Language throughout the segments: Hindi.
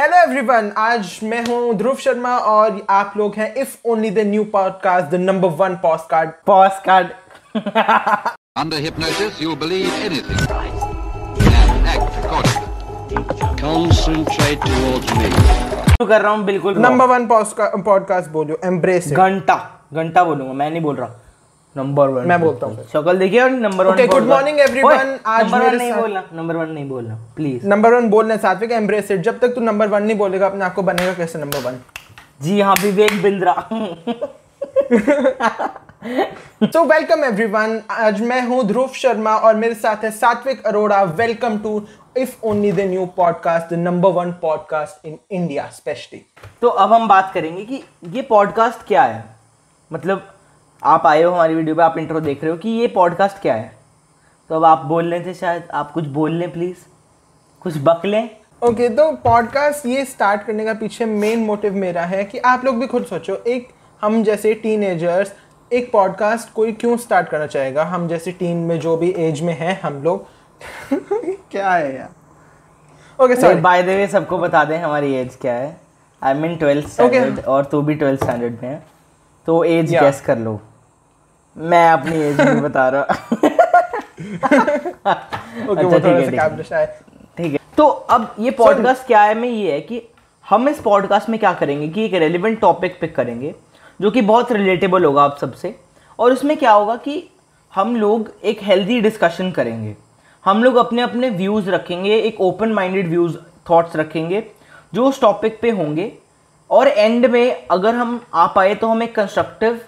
हेलो एवरीवन आज मैं हूँ ध्रुव शर्मा और आप लोग हैं if only the new podcast the number one podcast pause card Under hypnosis, you'll believe anything. And act accordingly. Concentrate towards me. शुरू कर रहा हूँ बिल्कुल नंबर वन पॉडकास्ट बोलियो एम्ब्रेस घंटा घंटा बोलूँगा मैं नहीं बोल रहा। नंबर वन मैं बोलता हूँ शक्ल देखिए और number one good morning everyone. आज नंबर मेरे वन नहीं साथ- बोलना नंबर वन नहीं बोलना प्लीज़ नंबर वन बोलना सात्विक एम्ब्रेस इट जब तक तू नंबर वन नहीं बोलेगा अपने आप को बनेगा कैसे नंबर वन जी हाँ Vivek Bindra. So welcome everyone आज मैं हूँ ध्रुव शर्मा और मेरे साथ है Satvik Arora. Welcome to if only the new podcast the number one podcast in India specially तो अब हम बात करेंगे कि ये पॉडकास्ट क्या है? मतलब आप आए हो हमारी वीडियो पे आप इंट्रो देख रहे हो कि ये पॉडकास्ट क्या है? तो अब आप बोल रहे थे शायद आप कुछ बोल लें प्लीज़ कुछ बक लें। ओके okay, तो पॉडकास्ट ये स्टार्ट करने का पीछे मेन मोटिव मेरा है कि आप लोग भी खुद सोचो एक हम जैसे टीनेजर्स एक पॉडकास्ट कोई क्यों स्टार्ट करना चाहेगा? हम जैसे टीन में जो भी एज में हैं हम लोग। क्या है यार? Okay sorry by the way सबको बता दें हमारी एज क्या है। आई मीन ट्वेल्थ स्टैंडर्ड और तू भी ट्वेल्थ स्टैंडर्ड में है। तो एज Yeah. गैस कर लो। मैं अपनी एज नहीं बता रहा ओके वो अच्छा, ठीक थोड़ा है, सा है। है ठीक है। तो अब ये पॉडकास्ट क्या है में ये है कि हम इस पॉडकास्ट में क्या करेंगे कि एक रेलिवेंट टॉपिक पिक करेंगे जो कि बहुत रिलेटेबल होगा आप सबसे। और उसमें क्या होगा कि हम लोग एक हेल्दी डिस्कशन करेंगे। हम लोग अपने अपने व्यूज़ रखेंगे एक ओपन माइंडेड व्यूज़ थॉट्स रखेंगे जो उस टॉपिक पे होंगे। और एंड में अगर हम आ पाए तो हम एक कंस्ट्रक्टिव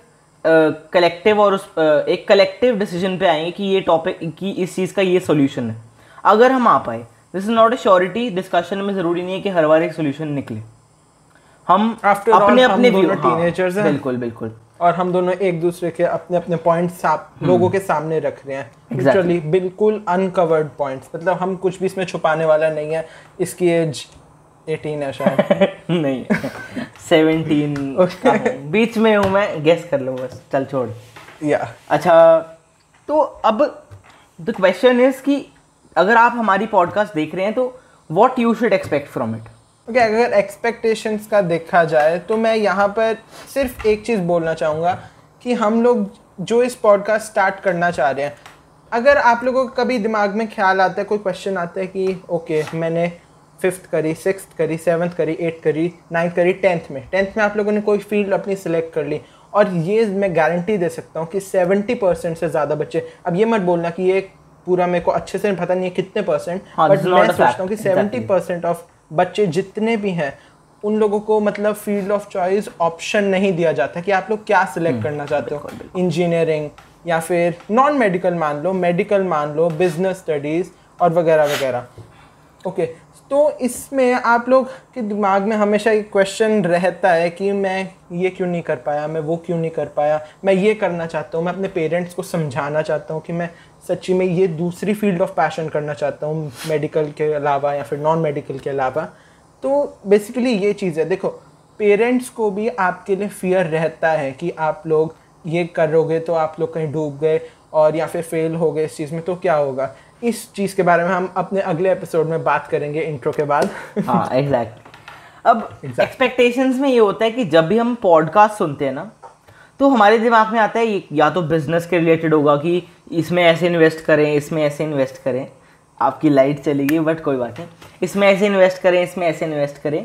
कलेक्टिव और उस अ, एक कलेक्टिव डिसीज़न पे आएँगे कि ये टॉपिक कि इस चीज़ का ये सोल्यूशन है। अगर हम आ पाए this is not a surety discussion में ज़रूरी नहीं है कि हर बार एक सोल्यूशन निकले। हम After all, अपने हम अपने दोनों हाँ, हैं। बिल्कुल बिल्कुल। और हम दोनों एक दूसरे के अपने अपने पॉइंट्स लोगों के सामने रख रहे हैं। Exactly. बिल्कुल अनकवर्ड पॉइंट्स मतलब हम कुछ भी इसमें छुपाने वाला नहीं है। इसकी एज 18 है शायद। नहीं सेवनटीन बीच में हूँ मैं गेस कर लो बस चल छोड़। या अच्छा तो अब द क्वेश्चन इज़ कि अगर आप हमारी पॉडकास्ट देख रहे हैं तो what you should expect from it okay अगर एक्सपेक्टेशंस का देखा जाए तो मैं यहाँ पर सिर्फ़ एक चीज़ बोलना चाहूँगा कि हम लोग जो इस पॉडकास्ट स्टार्ट करना चाह रहे हैं अगर आप लोगों को कभी दिमाग में ख्याल आता है कोई क्वेश्चन आता है कि ओके okay, मैंने फिफ्थ करी सिक्स करी सेवन्थ करी एट्थ करी नाइन्थ करी टेंथ में। टेंथ में आप लोगों ने कोई फ़ील्ड अपनी सिलेक्ट कर ली। और ये मैं गारंटी दे सकता हूँ कि सेवेंटी परसेंट से ज़्यादा बच्चे अब ये मत बोलना कि ये पूरा मेरे को अच्छे से पता नहीं है कितने परसेंट हाँ, बट this मैं सोचता हूँ कि सेवेंटी परसेंट ऑफ़ बच्चे जितने भी हैं उन लोगों को मतलब फ़ील्ड ऑफ़ चॉइस ऑप्शन नहीं दिया जाता कि आप लोग क्या सिलेक्ट करना चाहते हो। इंजीनियरिंग या फिर नॉन मेडिकल मान लो मेडिकल मान लो बिज़नेस स्टडीज़ और वगैरह वगैरह। ओके तो इसमें आप लोग के दिमाग में हमेशा एक क्वेश्चन रहता है कि मैं ये क्यों नहीं कर पाया, मैं वो क्यों नहीं कर पाया, मैं ये करना चाहता हूँ, मैं अपने पेरेंट्स को समझाना चाहता हूँ कि मैं सच्ची में ये दूसरी फ़ील्ड ऑफ़ पैशन करना चाहता हूँ मेडिकल के अलावा या फिर नॉन मेडिकल के अलावा। तो बेसिकली ये चीज़ है। देखो पेरेंट्स को भी आपके लिए फियर रहता है कि आप लोग ये करोगे तो आप लोग कहीं डूब गए और या फिर फेल हो गए इस चीज़ में तो क्या होगा? इस चीज़ के बारे में हम अपने अगले एपिसोड में बात करेंगे इंट्रो के बाद। हाँ एग्जैक्ट अब एक्सपेक्टेशंस में ये होता है कि जब भी हम पॉडकास्ट सुनते हैं ना तो हमारे दिमाग में आता है या तो बिज़नेस के रिलेटेड होगा कि इसमें ऐसे इन्वेस्ट करें इसमें ऐसे इन्वेस्ट करें। आपकी लाइट चलेगी बट कोई बात नहीं। इसमें ऐसे इन्वेस्ट करें इसमें ऐसे इन्वेस्ट करें।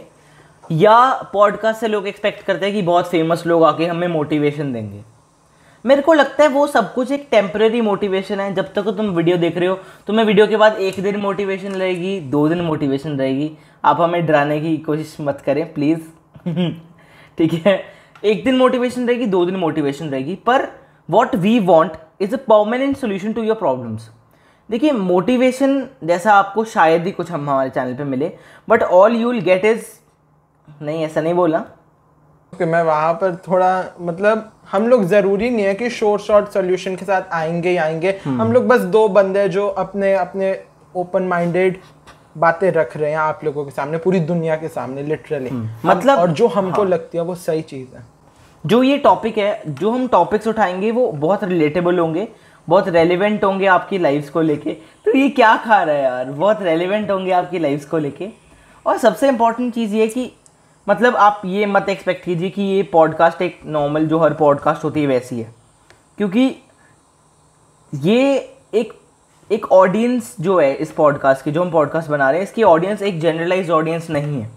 या पॉडकास्ट से लोग एक्सपेक्ट करते हैं कि बहुत फ़ेमस लोग आके हमें मोटिवेशन देंगे। मेरे को लगता है वो सब कुछ एक टेम्प्रेरी मोटिवेशन है। जब तक तुम वीडियो देख रहे हो तुम्हें वीडियो के बाद एक दिन मोटिवेशन रहेगी, दो दिन मोटिवेशन रहेगी। आप हमें डराने की कोशिश मत करें प्लीज़ ठीक है? एक दिन मोटिवेशन रहेगी, दो दिन मोटिवेशन रहेगी। पर what we want is a permanent solution to your problems देखिए मोटिवेशन जैसा आपको शायद ही कुछ हम हमारे चैनल पे मिले but all you will get is नहीं, ऐसा नहीं बोला। कि मैं वहाँ पर थोड़ा मतलब हम लोग ज़रूरी नहीं है कि शॉर्ट शॉर्ट सोल्यूशन के साथ आएँगे ही आएँगे। हम लोग बस दो बंदे जो अपने अपने ओपन माइंडेड बातें रख रहे हैं आप लोगों के सामने पूरी दुनिया के सामने लिटरली मतलब- और जो हमको हाँ। लगती है वो सही चीज़ है। जो ये टॉपिक है जो हम टॉपिक्स उठाएँगे वो बहुत रिलेटेबल होंगे बहुत रेलिवेंट होंगे आपकी लाइफ्स को लेके। तो ये क्या खा रहा है यार? बहुत रेलिवेंट होंगे आपकी लाइफ्स को लेके। और सबसे इम्पोर्टेंट चीज़ ये कि मतलब आप ये मत एक्सपेक्ट कीजिए कि ये पॉडकास्ट एक नॉर्मल जो हर पॉडकास्ट होती है, वैसी है। क्योंकि ये एक एक ऑडियंस जो है इस पॉडकास्ट की, जो हम पॉडकास्ट बना रहे हैं, इसकी ऑडियंस एक जनरलाइज ऑडियंस नहीं है।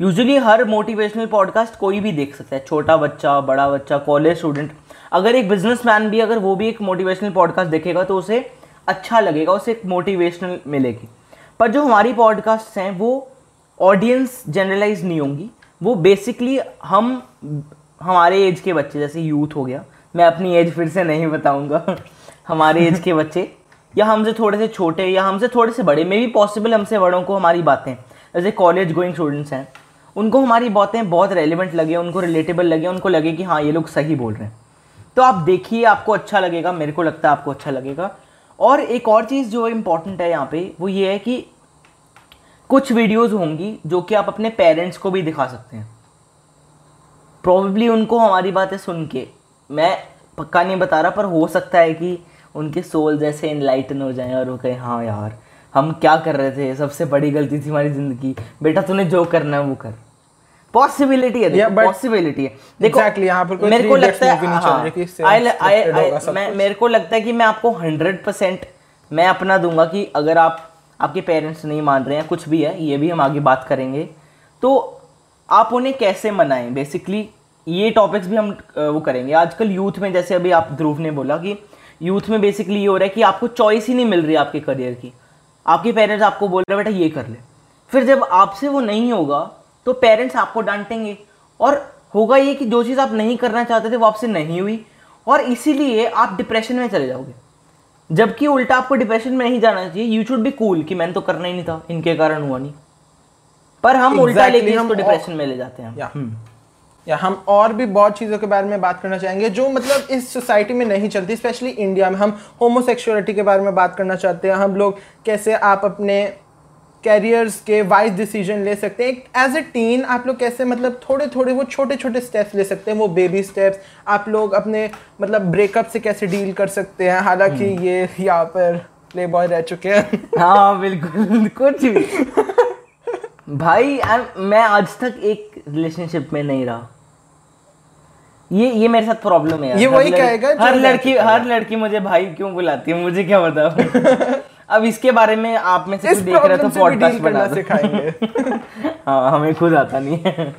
यूजुअली हर मोटिवेशनल पॉडकास्ट कोई भी देख सकता है, छोटा बच्चा, बड़ा बच्चा कॉलेज स्टूडेंट अगर एक बिजनेसमैन भी, अगर वो भी एक मोटिवेशनल पॉडकास्ट देखेगा तो उसे अच्छा लगेगा, उसे एक मोटिवेशनल मिलेगी। पर जो हमारी पॉडकास्ट हैं, वो ऑडियंस जनरलाइज नहीं होंगी। वो बेसिकली हम, हमारे एज के बच्चे, जैसे यूथ हो गया, मैं अपनी एज फिर से नहीं बताऊँगा। हमारे एज के बच्चे, या हमसे थोड़े से छोटे, या हमसे थोड़े से बड़े मे भी पॉसिबल हमसे बड़ों को हमारी बातें, जैसे कॉलेज गोइंग स्टूडेंट्स हैं, उनको हमारी बातें बहुत रेलिवेंट लगे, उनको रिलेटेबल लगे, उनको लगे कि हाँ ये लोग सही बोल रहे हैं। तो आप देखिए, आपको अच्छा लगेगा, मेरे को लगता है आपको अच्छा लगेगा। और एक और चीज़ जो इंपॉर्टेंट है यहाँ पे, वो ये है कि कुछ वीडियोस होंगी जो कि आप अपने पेरेंट्स को भी दिखा सकते हैं। प्रोबेबली उनको हमारी बातें सुन के मैं पक्का नहीं बता रहा पर हो सकता है कि उनके सोल जैसे इनलाइटन हो जाएँ और वो कहें हाँ यार हम क्या कर रहे थे? सबसे बड़ी गलती थी हमारी ज़िंदगी। बेटा तूने जो करना है वो कर। पॉसिबिलिटी है Yeah, पॉसिबिलिटी है। देखो Exactly, यहाँ पर मेरे को लगता है हाँ, कि I- I- I- मैं मेरे को लगता है कि मैं आपको हंड्रेड परसेंट मैं अपना दूँगा कि अगर आप आपके पेरेंट्स नहीं मान रहे हैं, कुछ भी है, ये भी हम आगे बात करेंगे। तो आप उन्हें कैसे मनाएँ? बेसिकली ये टॉपिक्स भी हम वो करेंगे। आजकल यूथ में, जैसे अभी आप ध्रुव ने बोला कि यूथ में बेसिकली ये हो रहा है कि आपको चॉइस ही नहीं मिल रही आपके करियर की। आपके पेरेंट्स आपको बोल रहे हैं, बेटा, ये कर ले। फिर जब आपसे वो नहीं होगा तो पेरेंट्स आपको डांटेंगे। और होगा ये कि जो चीज़ आप नहीं करना चाहते थे, वो आपसे नहीं हुई। और इसीलिए आप डिप्रेशन में चले जाओगे। जबकि उल्टा आपको डिप्रेशन में नहीं जाना चाहिए। यू शुड बी कूल कि मैंने तो करना ही नहीं था। इनके कारण हुआ नहीं। पर हम exactly, उल्टा लेके इसको डिप्रेशन में ले जाते हैं। या। या हम और भी बहुत चीज़ों के बारे में बात करना चाहेंगे जो मतलब इस सोसाइटी में नहीं चलती स्पेशली इंडिया में। हम होमोसेक्सुअलिटी के बारे में बात करना चाहते हैं। हम लोग कैसे आप अपने कैरियर्स के वाइज डिसीज़न ले सकते हैं। एज ए टीन आप लोग कैसे मतलब थोड़े थोड़े वो छोटे छोटे स्टेप्स ले सकते हैं वो बेबी स्टेप्स आप लोग अपने मतलब ब्रेकअप से कैसे डील कर सकते हैं? हालाँकि ये यहाँ पर प्ले बॉय रह चुके हैं। हाँ बिल्कुल कुछ भी। भाई मैं आज तक एक रिलेशनशिप में नहीं रहा। ये ये मेरे साथ प्रॉब्लम है। ये वही कहेगा हर लड़की हर लड़की मुझे भाई क्यों बुलाती है? मुझे क्या बता अब इसके बारे में आप में से देख रहे तो पॉडकास्ट बना सिखाएँगे। हाँ हमें खुद आता नहीं है।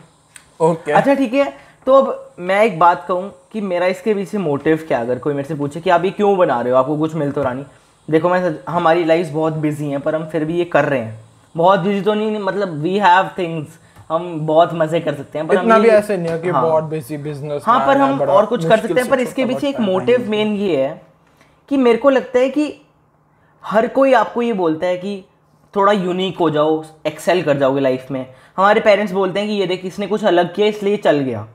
ओके। अच्छा ठीक है। तो अब मैं एक बात कहूँ कि मेरा इसके पीछे मोटिव क्या अगर कोई मेरे से पूछे कि आप ये क्यों बना रहे हो आपको कुछ मिल तो रहा नहीं। देखो मैं हमारी लाइफ बहुत बिज़ी है पर हम फिर भी ये कर रहे हैं। बहुत बिज़ी तो नहीं मतलब वी हैव थिंग्स हम बहुत मज़े कर सकते हैं पर इतना हम भी ऐसे नहीं है कि हाँ। बहुत बिज़ी बिज़नेस हाँ पर हम और कुछ कर सकते हैं पर इसके पीछे एक मोटिव मेन ये है कि मेरे को लगता है कि हर कोई आपको ये बोलता है कि थोड़ा यूनिक हो जाओ एक्सेल कर जाओगे लाइफ में। हमारे पेरेंट्स बोलते हैं कि ये देख इसने कुछ अलग किया इसलिए चल गया।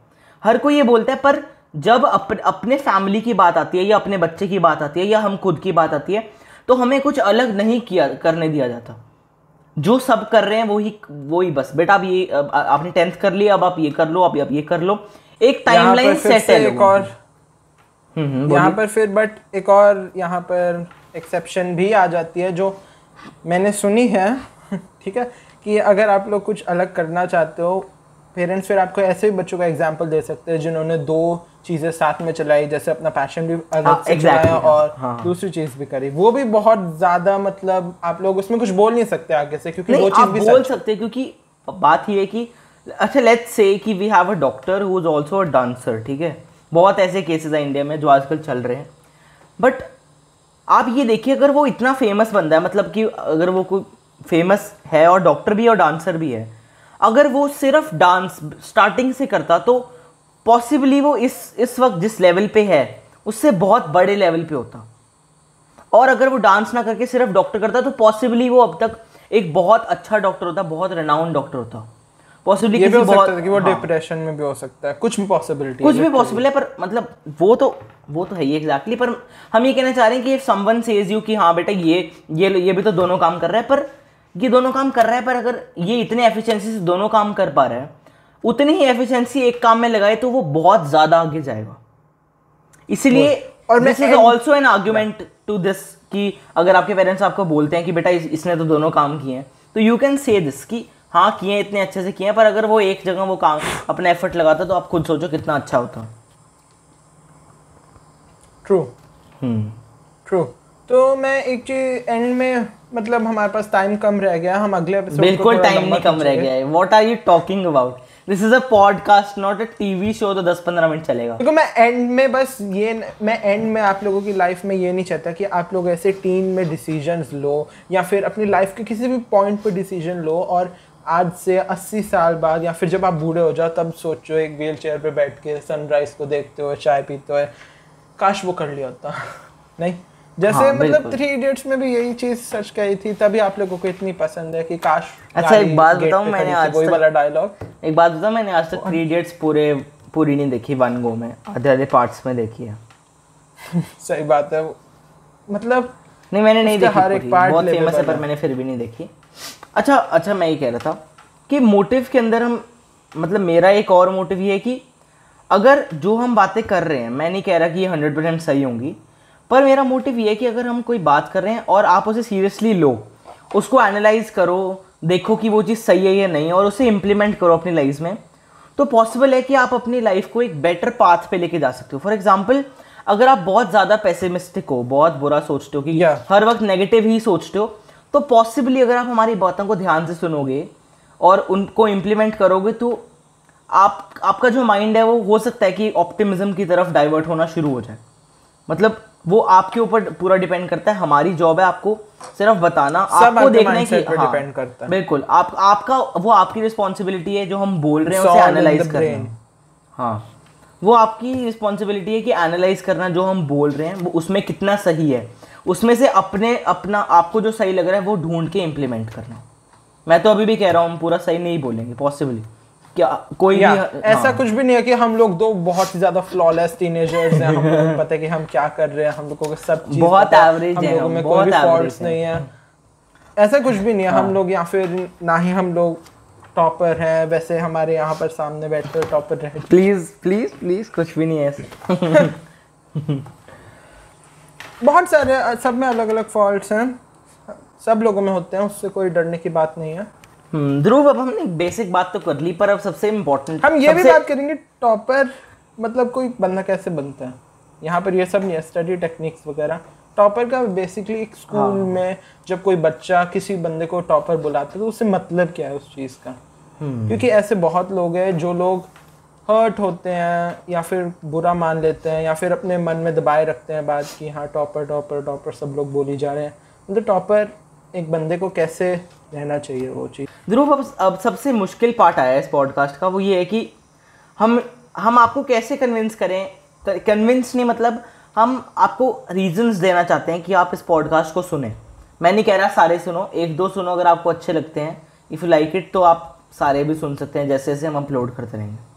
हर कोई ये बोलता है पर जब अप, अपने फैमिली की बात आती है या अपने बच्चे की बात आती है या हम खुद की बात आती है तो हमें कुछ अलग नहीं किया करने दिया जाता। जो सब कर रहे हैं वो वही वही बस। बेटा अब ये आपने टेंथ कर लिया अब आप ये कर लो अब आप ये कर लो। एक टाइमलाइन सेट है एक और। हम्म, हम्म, यहाँ पर फिर बट एक और यहाँ पर एक्सेप्शन भी आ जाती है जो मैंने सुनी है ठीक है कि अगर आप लोग कुछ अलग करना चाहते हो पेरेंट्स फिर आपको ऐसे भी बच्चों का एग्ज़ाम्पल दे सकते हैं जिन्होंने दो चीज़ें साथ में चलाई जैसे अपना पैशन भी अलग हाँ, से exactly, चलाया हाँ, और हाँ। दूसरी चीज़ भी करी। वो भी बहुत ज़्यादा मतलब आप लोग उसमें कुछ बोल नहीं सकते आगे से क्योंकि वो चीज़ भी बोल सकते हैं क्योंकि बात ये है कि अच्छा लेट्स से कि we have a doctor who is also a dancer ठीक है? बहुत ऐसे केसेस हैं इंडिया में जो आजकल चल रहे हैं। बट आप ये देखिए, अगर वो इतना फ़ेमस बंदा है मतलब कि अगर वो कोई फ़ेमस है और डॉक्टर भी है और डांसर भी है, अगर वो सिर्फ़ डांस स्टार्टिंग से करता तो पॉसिबली वो इस इस वक्त जिस लेवल पे है, उससे बहुत बड़े लेवल पे होता। और अगर वो डांस ना करके सिर्फ़ डॉक्टर करता तो पॉसिबली वो अब तक एक बहुत अच्छा डॉक्टर होता, बहुत रेनाउंड डॉक्टर होता। पॉसिबली ये भी हो सकता है कि वो हाँ, डिप्रेशन में भी हो सकता है। कुछ भी पॉसिबिलिटी कुछ भी पॉसिबल है पर मतलब वो तो वो तो है ही एग्जैक्टली पर हम ये कहना चाह रहे हैं कि समवन सेज यू कि हाँ बेटा ये ये ये भी तो दोनों काम कर रहा है पर ये दोनों काम कर रहा है पर अगर ये इतने एफिशिएंसी से दोनों काम कर पा रहा है उतनी ही एफिशिएंसी एक काम में लगाए तो वो बहुत ज़्यादा आगे जाएगा। इसीलिए और this is also an argument to this कि अगर आपके पेरेंट्स आपको बोलते हैं कि बेटा इस- इसने तो दोनों काम किए हैं तो यू कैन से दिस कि हाँ किए इतने अच्छे से किए पर अगर वो एक जगह वो काम अपना एफर्ट लगाता तो आप खुद सोचो कितना अच्छा होता। ट्रू हम्म। ट्रू तो मैं एक चीज़ एंड में मतलब हमारे पास टाइम कम रह गया हम अगले बिल्कुल टाइम नहीं कम रह गया है। What are you talking about this is a podcast not a TV show तो 10 15 मिनट चलेगा। देखो मैं एंड में बस ये मैं एंड में आप लोगों की लाइफ में ये नहीं चाहता कि आप लोग ऐसे टीन में डिसीजंस लो या फिर अपनी लाइफ के किसी भी पॉइंट पर डिसीज़न लो और आज से 80 साल बाद या फिर जब आप बूढ़े हो जाओ तब सोचो एक व्हील चेयर पर बैठ के सनराइज को देखते हो चाय पीते हो काश वो कर लिया होता नहीं? जैसे हाँ, मतलब थ्री इडियट्स में भी यही चीज़ सच कही थी तभी आप लोगों को इतनी पसंद है कि काश अच्छा, एक बात बताऊँ, मैंने आज वही वाला डायलॉग एक बात बता मैंने आज तक थ्री इडियट्स पूरे पूरी नहीं देखी वन गो में आधे आधे पार्ट्स में देखी है। सही बात है मतलब नहीं मैंने नहीं देखी हर एक पूरी। part बहुत फ़ेमस है पर मैंने फिर भी नहीं देखी। अच्छा अच्छा मैं ये कह रहा था कि मोटिव के अंदर हम मतलब मेरा एक और मोटिव ये है कि अगर जो हम बातें कर रहे हैं मैं नहीं कह रहा कि ये हंड्रेड परसेंट सही होंगी पर मेरा मोटिव ये है कि अगर हम कोई बात कर रहे हैं और आप उसे सीरियसली लो उसको एनालाइज करो देखो कि वो चीज़ सही है या नहीं और उसे इम्प्लीमेंट करो अपनी लाइफ में तो पॉसिबल है कि आप अपनी लाइफ को एक बेटर पाथ पे लेके जा सकते हो फॉर एग्ज़ाम्पल अगर आप बहुत ज़्यादा पेसिमिस्टिक हो बहुत बुरा सोचते हो कि Yeah. हर वक्त नेगेटिव ही सोचते हो तो पॉसिबली अगर आप हमारी बातों को ध्यान से सुनोगे और उनको इम्प्लीमेंट करोगे तो आप आपका जो माइंड है वो हो सकता है कि ऑप्टिमिज्म की तरफ़ डाइवर्ट होना शुरू हो जाए मतलब वो आपके ऊपर पूरा डिपेंड करता है हमारी जॉब है आपको सिर्फ़ बताना आपको देखना है कि हाँ, depend करता है। बिल्कुल आप आपका वो आपकी रिस्पॉन्सिबिलिटी है जो हम बोल रहे हैं उसे एनालाइज the करना brain. हाँ वो आपकी रिस्पॉन्सिबिलिटी है कि एनालाइज करना जो हम बोल रहे हैं वो उसमें कितना सही है उसमें से अपने अपना आपको जो सही लग रहा है वो ढूंढ के इम्प्लीमेंट करना। मैं तो अभी भी कह रहा हूँ पूरा सही नहीं बोलेंगे पॉसिबली क्या कोई या भी ऐसा हाँ, कुछ भी नहीं है कि हम लोग दो बहुत ही ज़्यादा फ्लॉलेस टीनेजर्स हैं हम लोगों पता है कि हम क्या कर रहे हैं हम लोगों को सब चीज़ बहुत एवरेज है, हम लोगों में कोई भी फॉल्ट्स नहीं है। ऐसा कुछ भी नहीं है हाँ। हम लोग या फिर ना ही हम लोग टॉपर हैं वैसे हमारे यहाँ पर सामने बैठे टॉपर रहे प्लीज़ प्लीज़ प्लीज़ कुछ भी नहीं है ऐसा। बहुत सारे सब में अलग अलग फॉल्ट्स हैं। सब लोगों में होते हैं उससे कोई डरने की बात नहीं है। हम्म, ध्रुव अब हमने एक बेसिक बात तो कर ली पर अब सबसे इम्पोर्टेंट हम ये भी बात करेंगे टॉपर मतलब कोई बंदा कैसे बनता है? यहाँ पर ये सब नहीं है स्टडी टेक्निक्स वगैरह। टॉपर का बेसिकली एक स्कूल हाँ। में जब कोई बच्चा किसी बंदे को टॉपर बुलाता है तो उससे मतलब क्या है उस चीज़ का? हम्म। क्योंकि ऐसे बहुत लोग हैं जो लोग हर्ट होते हैं या फिर बुरा मान लेते हैं या फिर अपने मन में दबाए रखते हैं बात कि हाँ टॉपर टॉपर टॉपर, सब लोग बोली जा रहे हैं। मतलब टॉपर एक बंदे को कैसे रहना चाहिए वो चीज़? ध्रुव, अब अब सबसे मुश्किल पार्ट आया है इस पॉडकास्ट का, वो ये है कि हम हम आपको कैसे कन्विंस करें? कन्विंस नहीं मतलब हम आपको रीजंस देना चाहते हैं कि आप इस पॉडकास्ट को सुने। मैं नहीं कह रहा सारे सुनो, एक दो सुनो अगर आपको अच्छे लगते हैं। इफ़ यू लाइक इट तो आप सारे भी सुन सकते हैं जैसे जैसे हम अपलोड करते रहेंगे।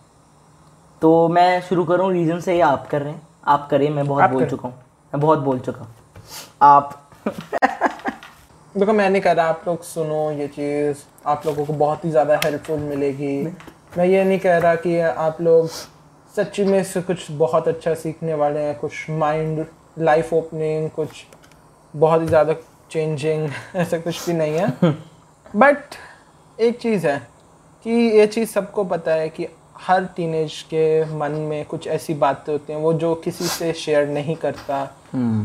तो मैं शुरू करूँ रीजन से या आप कर रहे हैं। आप करें मैं बहुत बोल चुका हूँ। मैं बहुत बोल चुका हूँ। आप देखो मैं नहीं कह रहा आप लोग सुनो ये चीज़। आप लोगों को बहुत ही ज़्यादा हेल्पफुल मिलेगी। मैं ये नहीं कह रहा कि आप लोग सच्ची में से कुछ बहुत अच्छा सीखने वाले हैं कुछ माइंड लाइफ ओपनिंग कुछ बहुत ही ज़्यादा चेंजिंग ऐसा कुछ भी नहीं है। बट एक चीज़ है कि ये चीज़ सबको पता है कि हर टीनेज के मन में कुछ ऐसी बातें होती हैं वो जो किसी से शेयर नहीं करता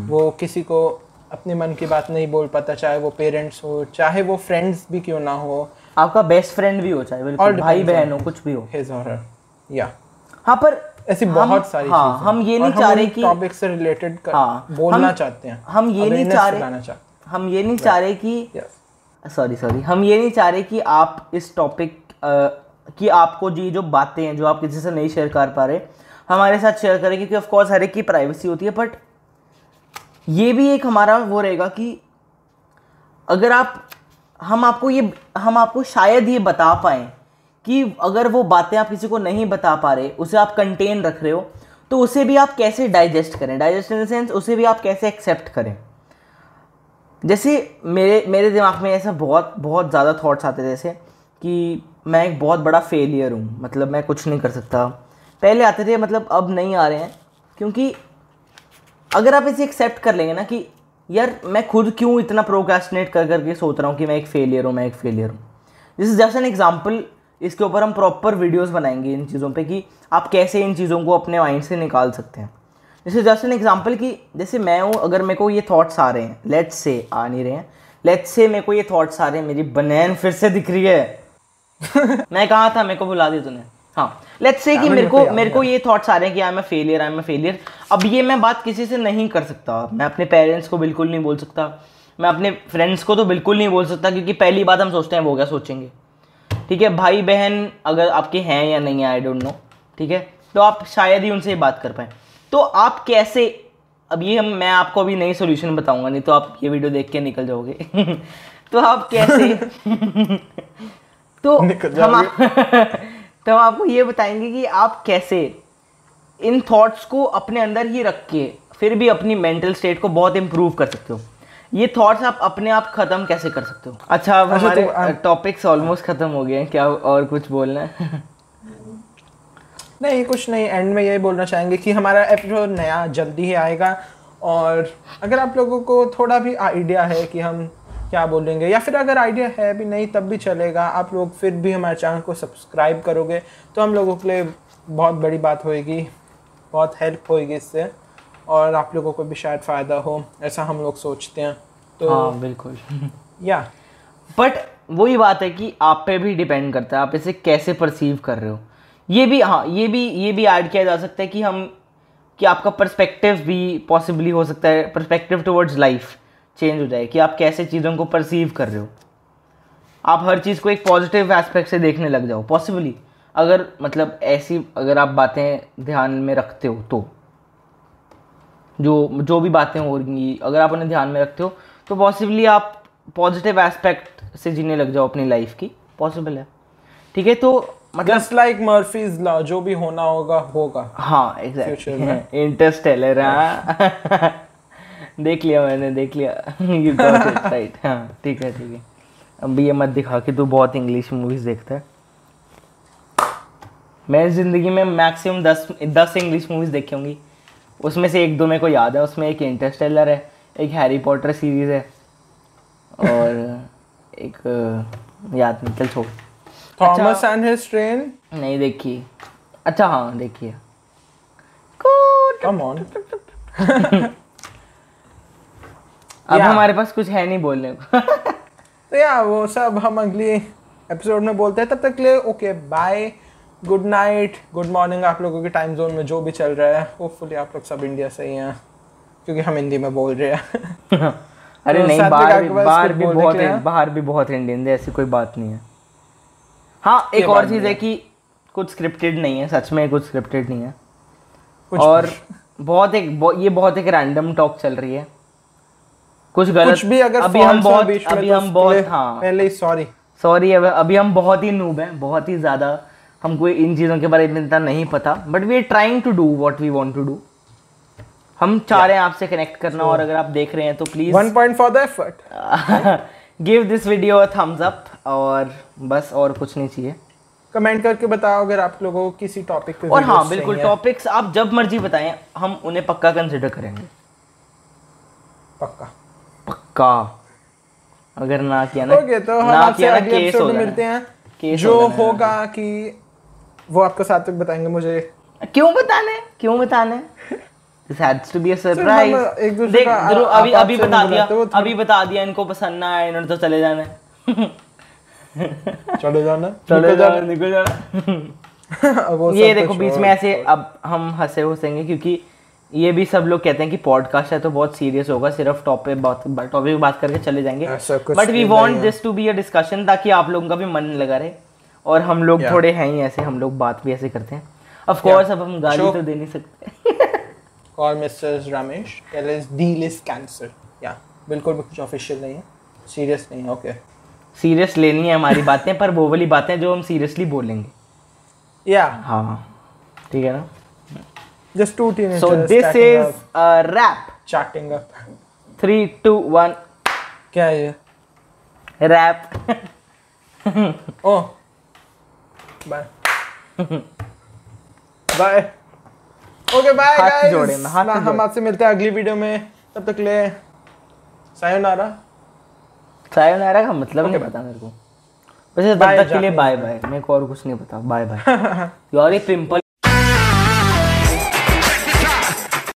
वो किसी को अपने मन की बात नहीं बोल पाता चाहे वो पेरेंट्स हो चाहे वो फ्रेंड्स भी क्यों ना हो। आपका बेस्ट फ्रेंड भी हो चाहे बिल्कुल All भाई बहन हो कुछ भी हो। हिज और या हाँ पर ऐसी हम- बहुत सारी हाँ, हम ये नहीं चाह रहे कि टॉपिक से रिलेटेड हाँ, बोलना हम- चाहते हैं हम ये नहीं चाह रहे हम ये नहीं चाह रहे कि सॉरी सॉरी हम ये नहीं चाह रहे कि आप इस टॉपिक कि आपको जी जो बातें हैं, जो आप किसी से नहीं शेयर कर पा रहे, हमारे साथ शेयर करें, क्योंकि ऑफकोर्स हर एक की प्राइवेसी होती है बट ये भी एक हमारा वो रहेगा कि अगर आप, हम आपको ये, हम आपको शायद ये बता पाएँ कि अगर वो बातें आप किसी को नहीं बता पा रहे, उसे आप कंटेन रख रहे हो तो उसे भी आप कैसे डाइजेस्ट करें? डाइजेस्ट इन द सेंस उसे भी आप कैसे एक्सेप्ट करें? जैसे मेरे मेरे दिमाग में ऐसा बहुत बहुत ज़्यादा थॉट्स आते थे जैसे कि मैं एक बहुत बड़ा फेलियर हूँ मतलब मैं कुछ नहीं कर सकता। पहले आते थे मतलब अब नहीं आ रहे हैं, क्योंकि अगर आप इसे एक्सेप्ट कर लेंगे ना कि यार मैं खुद क्यों इतना प्रोक्रेस्टिनेट कर करके सोच रहा हूँ कि मैं एक फेलियर हूँ, मैं एक फेलियर हूँ। This is just an example इसके ऊपर हम प्रॉपर वीडियोस बनाएँगे इन चीज़ों पे कि आप कैसे इन चीज़ों को अपने माइंड से निकाल सकते हैं। इज़ जस्ट एन एग्ज़ाम्पल कि जैसे मैं हूँ, अगर मेरे को ये थाट्स आ रहे हैं लेट्स से आ नहीं रहे हैं लेट्स से मेरे को ये थाट्स आ रहे हैं, मेरी बनैन फिर से दिख रही है। मैं कहा था मेरे को बुला दी तूने। हाँ। लेट्स से कि मेरे को मेरे को ये थॉट्स आ रहे हैं कि I am failure I am failure अब ये मैं बात किसी से नहीं कर सकता। मैं अपने पेरेंट्स को बिल्कुल नहीं बोल सकता। मैं अपने फ्रेंड्स को तो बिल्कुल नहीं बोल सकता क्योंकि पहली बात हम सोचते हैं वो क्या सोचेंगे। ठीक है? भाई बहन अगर आपके हैं या नहीं है आई डोंट नो ठीक है? तो आप शायद ही उनसे बात कर पाए। तो आप कैसे अब ये हम मैं आपको अभी नई सोल्यूशन बताऊँगा नहीं तो आप ये वीडियो देख के निकल जाओगे। तो आप कैसे तो हम तो हम आपको ये बताएँगे कि आप कैसे इन थॉट्स को अपने अंदर ही रख के फिर भी अपनी मेंटल स्टेट को बहुत इम्प्रूव कर सकते हो। ये थॉट्स आप अपने आप खत्म कैसे कर सकते हो? अच्छा अब अच्छा, हमारे टॉपिक्स ऑलमोस्ट खत्म हो गए हैं। क्या और कुछ बोलना है? नहीं कुछ नहीं एंड में यही बोलना चाहेंगे कि हमारा एपिसोड नया जल्दी ही आएगा। और अगर आप लोगों को थोड़ा भी आइडिया है कि हम क्या बोलेंगे? या फिर अगर आइडिया है भी नहीं तब भी चलेगा। आप लोग फिर भी हमारे चैनल को सब्सक्राइब करोगे तो हम लोगों के लिए बहुत बड़ी बात होएगी बहुत हेल्प होएगी इससे। और आप लोगों को भी शायद फ़ायदा हो ऐसा हम लोग सोचते हैं। तो हाँ बिल्कुल। या। बट वही बात है कि आप पे भी डिपेंड करता है आप इसे कैसे परसीव कर रहे हो? ये भी हाँ ये भी ये भी ऐड किया जा सकता है कि हम कि आपका पर्सपेक्टिव भी पॉसिबली हो सकता है पर्सपेक्टिव टुवर्ड्स लाइफ चेंज हो जाए कि आप कैसे चीज़ों को परसीव कर रहे हो। आप हर चीज़ को एक पॉजिटिव एस्पेक्ट से देखने लग जाओ पॉसिबली अगर मतलब ऐसी अगर आप बातें ध्यान में रखते हो तो। जो जो भी बातें हो रही अगर आप उन्हें ध्यान में रखते हो तो पॉसिबली आप पॉजिटिव एस्पेक्ट से जीने लग जाओ अपनी लाइफ की। पॉसिबल है। ठीक है तो मतलब जस्ट लाइक मर्फीज लॉ जो भी होना होगा होगा। हाँ एग्जैक्टली इंटरस्टेलर हाँ। देख लिया मैंने देख लिया। यू गॉट इट राइट हाँ ठीक है ठीक है। अब ये मत दिखा कि तू बहुत इंग्लिश मूवीज़ देखता है। मैं ज़िंदगी में मैक्सिमम दस दस इंग्लिश मूवीज़ देखी होंगी। उसमें से एक दो मेरे को याद है। उसमें एक इंटरस्टेलर है एक हैरी पॉटर सीरीज़ है और एक याद नहीं चल छोड़। थॉमस एंड हिज ट्रेन नहीं देखी। अच्छा हाँ देखिए कम ऑन अब Yeah. हमारे पास कुछ है नहीं बोलने को। तो या वो सब हम अगली एपिसोड में बोलते हैं। तब तक के लिए okay bye good night good morning आप लोगों के टाइम जोन में जो भी चल रहा है। होपफुली आप लोग सब इंडिया से ही हैं क्योंकि हम हिंदी में बोल रहे हैं। अरे तो नहीं बाहर भी बाहर भी बहुत है? बाहर भी बहुत इंडियन है ऐसी कोई बात नहीं है। हाँ एक और चीज़ है। कि कुछ स्क्रिप्टेड नहीं है सच में कुछ स्क्रिप्टेड नहीं है। और बहुत एक ये बहुत एक रैंडम टॉक चल रही है। कुछ गलत कुछ भी अगर अभी हम बहुत अभी तो हम बहुत हाँ। पहले सॉरी सॉरी अभी हम बहुत ही नूब हैं बहुत ही ज़्यादा हमको इन चीज़ों के बारे में इतना नहीं पता but we are trying to do what we want to do हम चाह रहे हैं आपसे कनेक्ट करना और अगर आप देख रहे हैं तो please one point for the effort give this video a thumbs up और बस और कुछ नहीं चाहिए। कमेंट करके बताओ अगर आप लोगों को किसी टॉपिक पे और हाँ बिल्कुल टॉपिक्स आप जब मर्ज़ी बताएँ हम उन्हें पक्का कंसिडर करेंगे। पक्का। पक्का अगर ना किया ना ओके तो हम ना आपसे किया ना अगले केस एपिसोड हो में मिलते हैं। केस जो हो होगा कि वो आपको सात्विक बताएँगे मुझे। क्यों बताने? क्यों बताने? हैड्स टू बी अ हम सरप्राइज़ एक दूसरे देख का ध्रुव, अभी अभी बता दिया। थोड़ा- अभी बता दिया इनको पसंद ना आया इन्होंने तो चले जाना है। चलो जाना। चले निकल जाना निकल जाना। ये देखो बीच में ऐसे अब हम हंसे हंसेंगे क्योंकि ये भी सब लोग कहते हैं कि पॉडकास्ट है तो बहुत सीरियस होगा सिर्फ़ टॉपिक बात टॉपिक बात करके चले जाएँगे। But we want this to be a discussion ताकि आप लोगों का भी मन लगा रहे और हम लोग Yeah. थोड़े हैं ही ऐसे हम लोग बात भी ऐसे करते हैं। Of course yeah. अब हम गाली Sure. तो दे नहीं सकते। Call mister Ramesh tell is deal is cancer या बिल्कुल भी कुछ ऑफिशियल नहीं है। सीरियस नहीं है ओके सीरियस लेनी है हमारी बातें पर वो वाली बातें जो हम सीरियसली बोलेंगे। या हाँ ठीक है ना? Just two teenagers so this is a rap chatting up three two one क्या है ये? Rap oh bye bye okay bye हाथ गाइस जोड़े मैं, हाथ हम जोड़े। आपसे मिलते हैं अगली वीडियो में. तब तक ले सायोनारा सायोनारा का मतलब okay, नहीं पता मेरे को। वैसे तब Bye, तक के लिए बाय बाय मेरे को और कुछ नहीं पता. बाय बाय यार ये पिंपल